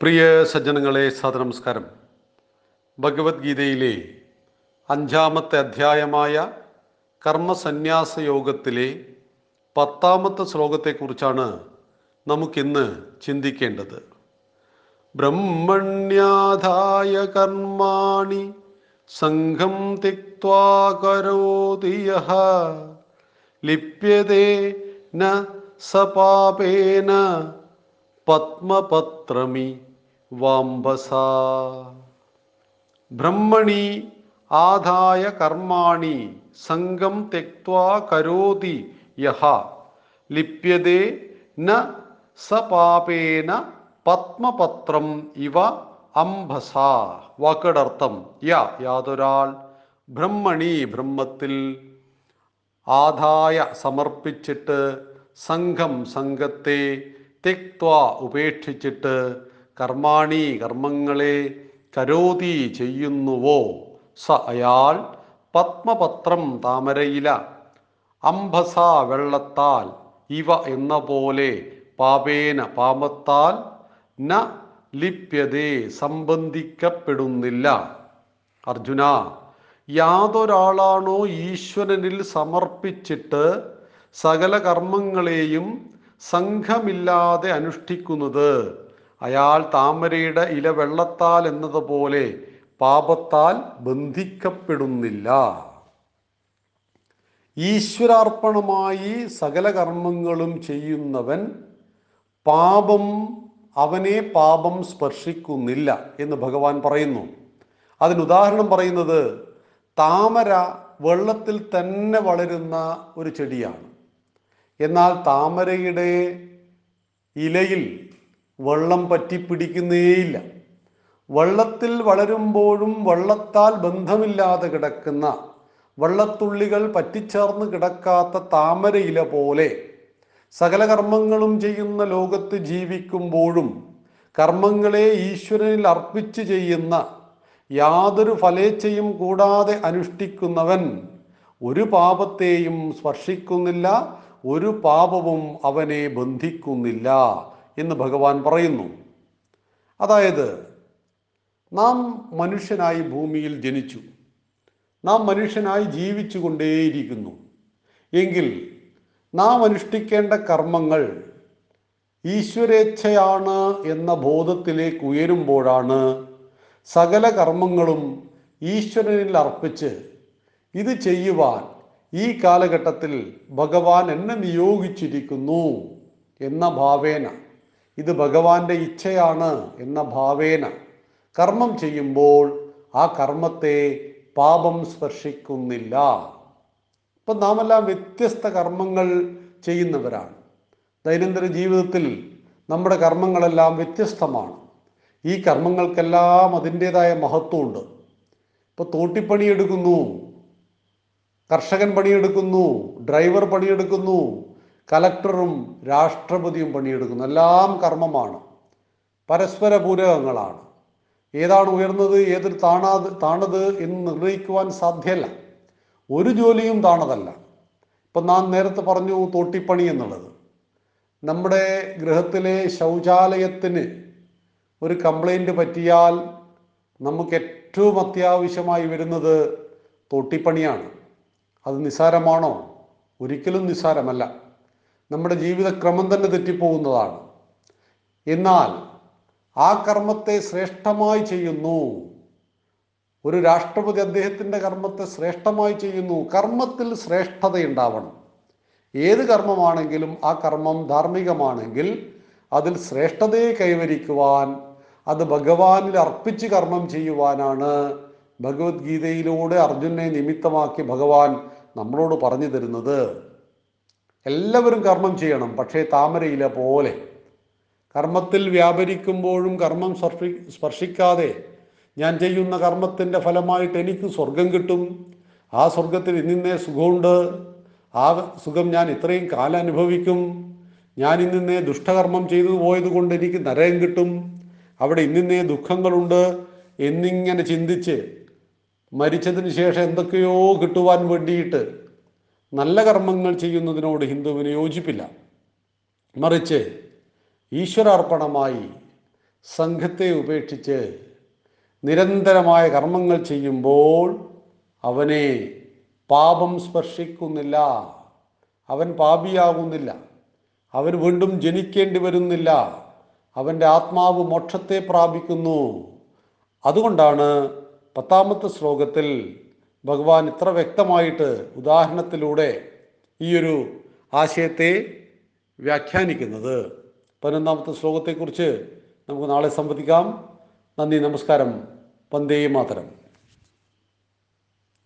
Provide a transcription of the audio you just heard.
പ്രിയ സജ്ജനങ്ങളെ സദനമസ്കാരം ഭഗവത്ഗീതയിലെ അഞ്ചാമത്തെ അധ്യായമായ കർമ്മസന്യാസ യോഗത്തിലെ പത്താമത്തെ ശ്ലോകത്തെക്കുറിച്ചാണ് നമുക്കിന്ന് ചിന്തിക്കേണ്ടത്. ബ്രഹ്മണ്യാധായ കർമാണി സംഘം തിക്വാകരോതിയ ലിപ്യതേ ന സപാപേന പത്മപത്രമി. വാംബസ. ബ്രഹ്മണി ആദായ കർമാണി സംഘം തെക്വാ കരോതി യഹ. ലിപ്യതേ ന സപാപേന പത്മപത്രം ഇവ അംബസ. വാക്കടർത്ഥം അർത്ഥം യ യാതൊരാൾ. ബ്രഹ്മണി ബ്രഹ്മത്തിൽ ആദായ സമർപ്പിച്ചിട്ട് സംഘം സംഘത്തെ തെക്വാ ഉപേക്ഷിച്ചിട്ട് കർമാണി കർമ്മങ്ങളെ കരോതി ചെയ്യുന്നുവോ? സ അയാൾ പത്മപത്രം താമരയില അംബസ വെള്ളത്താൽ ഇവ എന്ന പോലെ പാപേന പാപത്താൽ ന ലിപ്യതേ സംബന്ധിക്കപ്പെടുന്നില്ല. അർജുന യാതൊരാളാണോ ഈശ്വരനിൽ സമർപ്പിച്ചിട്ട് സകല കർമ്മങ്ങളെയും സംഘമില്ലാതെ അനുഷ്ഠിക്കുന്നത്? അയാൾ താമരയുടെ ഇല വെള്ളത്താൽ എന്നതുപോലെ പാപത്താൽ ബന്ധിക്കപ്പെടുന്നില്ല. ഈശ്വരാർപ്പണമായി സകല കർമ്മങ്ങളും ചെയ്യുന്നവൻ പാപം അവനെ പാപം സ്പർശിക്കുന്നില്ല എന്ന് ഭഗവാൻ പറയുന്നു. അതിനുദാഹരണം പറയുന്നത് താമര വെള്ളത്തിൽ തന്നെ വളരുന്ന ഒരു ചെടിയാണ്. എന്നാൽ താമരയുടെ ഇലയിൽ വെള്ളം പറ്റിപ്പിടിക്കുന്നേയില്ല വള്ളത്തിൽ വളരുമ്പോഴും വള്ളത്താൽ ബന്ധമില്ലാതെ കിടക്കുന്ന വള്ളത്തുള്ളികൾ പറ്റിച്ചേർന്ന് കിടക്കാത്ത താമരയില പോലെ സകല കർമ്മങ്ങളും ചെയ്യുന്ന ലോകത്ത് ജീവിക്കുമ്പോഴും കർമ്മങ്ങളെ ഈശ്വരനിൽ അർപ്പിച്ച് ചെയ്യുന്ന യാതൊരു ഫലേച്ഛയും കൂടാതെ അനുഷ്ഠിക്കുന്നവൻ ഒരു പാപത്തെയും സ്പർശിക്കുന്നില്ല ഒരു പാപവും അവനെ ബന്ധിക്കുന്നില്ല. എന്ന് ഭഗവാൻ പറയുന്നു. അതായത് നാം മനുഷ്യനായി ഭൂമിയിൽ ജനിച്ചു. നാം മനുഷ്യനായി ജീവിച്ചു കൊണ്ടേയിരിക്കുന്നു എങ്കിൽ നാം അനുഷ്ഠിക്കേണ്ട കർമ്മങ്ങൾ ഈശ്വരേച്ഛയാണ് എന്ന ബോധത്തിലേക്ക് ഉയരുമ്പോഴാണ് സകല കർമ്മങ്ങളും ഈശ്വരനിൽ അർപ്പിച്ച് ഇത് ചെയ്യുവാൻ ഈ കാലഘട്ടത്തിൽ ഭഗവാൻ എന്നെ നിയോഗിച്ചിരിക്കുന്നു എന്ന ഭാവേന. ഇത് ഭഗവാന്റെ ഇച്ഛയാണ് എന്ന ഭാവേന കർമ്മം ചെയ്യുമ്പോൾ ആ കർമ്മത്തെ പാപം സ്പർശിക്കുന്നില്ല. ഇപ്പം നാം എല്ലാം വ്യത്യസ്ത കർമ്മങ്ങൾ ചെയ്യുന്നവരാണ്. ദൈനംദിന ജീവിതത്തിൽ നമ്മുടെ കർമ്മങ്ങളെല്ലാം വ്യത്യസ്തമാണ്. ഈ കർമ്മങ്ങൾക്കെല്ലാം അതിന്റെതായ മഹത്വമുണ്ട്. ഇപ്പോൾ തോട്ടിപ്പണിയെടുക്കുന്നു കർഷകൻ പണിയെടുക്കുന്നു ഡ്രൈവർ പണിയെടുക്കുന്നു കലക്ടറും രാഷ്ട്രപതിയും പണിയെടുക്കുന്നു എല്ലാം കർമ്മമാണ്. പരസ്പര പൂരകങ്ങളാണ്. ഏതാണ് ഉയർന്നത് ഏതൊരു താണാത് താണത് എന്ന് നിർണയിക്കുവാൻ സാധ്യമല്ല ഒരു ജോലിയും താണതല്ല. ഇപ്പം നാം നേരത്തെ പറഞ്ഞു തോട്ടിപ്പണി എന്നുള്ളത്. നമ്മുടെ ഗൃഹത്തിലെ ശൗചാലയത്തിന് ഒരു കംപ്ലൈന്റ് പറ്റിയാൽ നമുക്ക് ഏറ്റവും അത്യാവശ്യമായി വരുന്നത് തോട്ടിപ്പണിയാണ്. അത് നിസ്സാരമാണോ? ഒരിക്കലും നിസ്സാരമല്ല. നമ്മുടെ ജീവിതക്രമം തന്നെ തെറ്റിപ്പോകുന്നതാണ്. എന്നാൽ ആ കർമ്മത്തെ ശ്രേഷ്ഠമായി ചെയ്യുന്നു. ഒരു രാഷ്ട്രപതി അദ്ദേഹത്തിന്റെ കർമ്മത്തെ ശ്രേഷ്ഠമായി ചെയ്യുന്നു. കർമ്മത്തിൽ ശ്രേഷ്ഠതയുണ്ടാവണം. ഏത് കർമ്മമാണെങ്കിലും ആ കർമ്മം ധാർമ്മികമാണെങ്കിൽ അതിൽ ശ്രേഷ്ഠതയെ കൈവരിക്കുവാൻ അത് ഭഗവാനിൽ അർപ്പിച്ച് കർമ്മം ചെയ്യുവാനാണ് ഭഗവത്ഗീതയിലൂടെ അർജുനെ നിമിത്തമാക്കി ഭഗവാൻ നമ്മളോട് പറഞ്ഞു തരുന്നത്. എല്ലാവരും കർമ്മം ചെയ്യണം പക്ഷേ താമരയില പോലെ. കർമ്മത്തിൽ വ്യാപരിക്കുമ്പോഴും കർമ്മം സ്പർശി സ്പർശിക്കാതെ ഞാൻ ചെയ്യുന്ന കർമ്മത്തിന്റെ ഫലമായിട്ട് എനിക്ക് സ്വർഗം കിട്ടും. ആ സ്വർഗത്തിൽ ഇന്നിന്നേ സുഖമുണ്ട്. ആ സുഖം ഞാൻ ഇത്രയും കാലം അനുഭവിക്കും. ഞാൻ ഇന്നിന്നേ ദുഷ്ടകർമ്മം ചെയ്തു പോയത് കൊണ്ട് എനിക്ക് നരകം കിട്ടും. അവിടെ ഇന്നിന്നേ ദുഃഖങ്ങളുണ്ട് എന്നിങ്ങനെ ചിന്തിച്ച് മരിച്ചതിന് ശേഷം എന്തൊക്കെയോ കിട്ടുവാൻ വേണ്ടിയിട്ട് നല്ല കർമ്മങ്ങൾ ചെയ്യുന്നതിനോട് ഹിന്ദുവിന് യോജിപ്പില്ല. മറിച്ച് ഈശ്വരാർപ്പണമായി സംഘത്തെ ഉപേക്ഷിച്ച് നിരന്തരമായ കർമ്മങ്ങൾ ചെയ്യുമ്പോൾ അവനെ പാപം സ്പർശിക്കുന്നില്ല. അവൻ പാപിയാകുന്നില്ല. അവൻ വീണ്ടും ജനിക്കേണ്ടി വരുന്നില്ല. അവന്റെ ആത്മാവ് മോക്ഷത്തെ പ്രാപിക്കുന്നു. അതുകൊണ്ടാണ് പത്താമത്തെ ശ്ലോകത്തിൽ ഭഗവാൻ ഇത്ര വ്യക്തമായിട്ട് ഉദാഹരണത്തിലൂടെ ഈയൊരു ആശയത്തെ വ്യാഖ്യാനിക്കുന്നത്. പതിനൊന്നാമത്തെ ശ്ലോകത്തെക്കുറിച്ച് നമുക്ക് നാളെ സംവദിക്കാം. നന്ദി നമസ്കാരം. വന്ദേ മാതരം.